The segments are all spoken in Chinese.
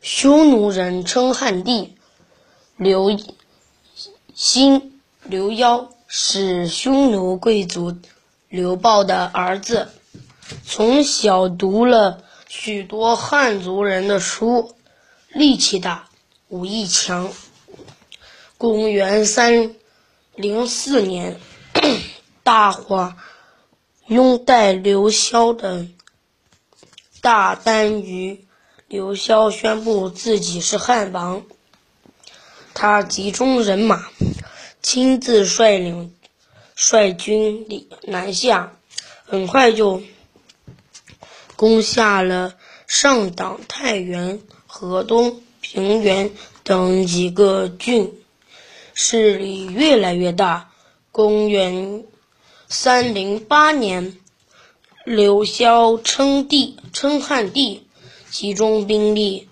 匈奴人称汉帝，刘兴、刘邀是匈奴贵族刘豹的儿子，从小读了许多汉族人的书，力气大，武艺强。公元三零四年，大火拥戴刘萧的大单于。刘萧宣布自己是汉王，他集中人马，亲自率领率军南下，很快就攻下了上党、太原、河东、平原等几个郡，势力越来越大。公元三零八年，刘萧称帝，称汉帝。集中兵力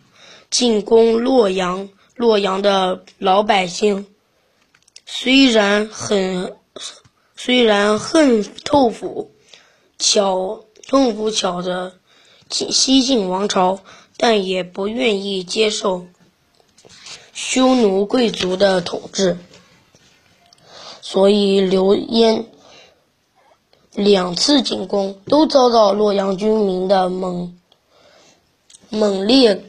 进攻洛阳。洛阳的老百姓虽然很虽然恨透府巧痛府巧的西晋王朝，但也不愿意接受匈奴贵族的统治，所以刘焉两次进攻都遭到洛阳军民的猛。猛烈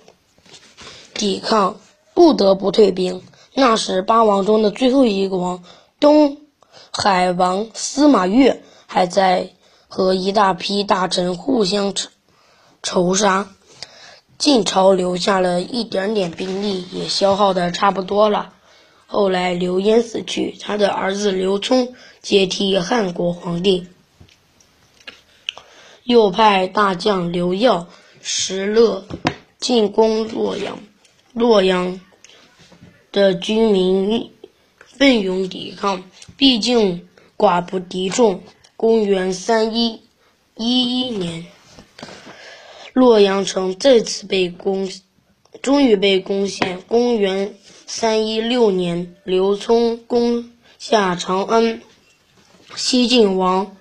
抵抗，不得不退兵。那时，八王中的最后一个王东海王司马越还在和一大批大臣互相仇杀。晋朝留下了一点点兵力，也消耗的差不多了。后来，刘焉死去，他的儿子刘聪接替汉国皇帝，又派大将刘耀。石勒进攻洛阳，洛阳的军民奋勇抵抗，毕竟寡不敌众。公元三一一一年，洛阳城再次被攻，终于被攻陷。公元三一六年，刘聪攻下长安，西晋王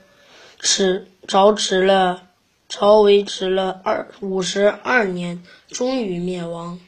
持朝持了。朝维持了二五十二年，终于灭亡。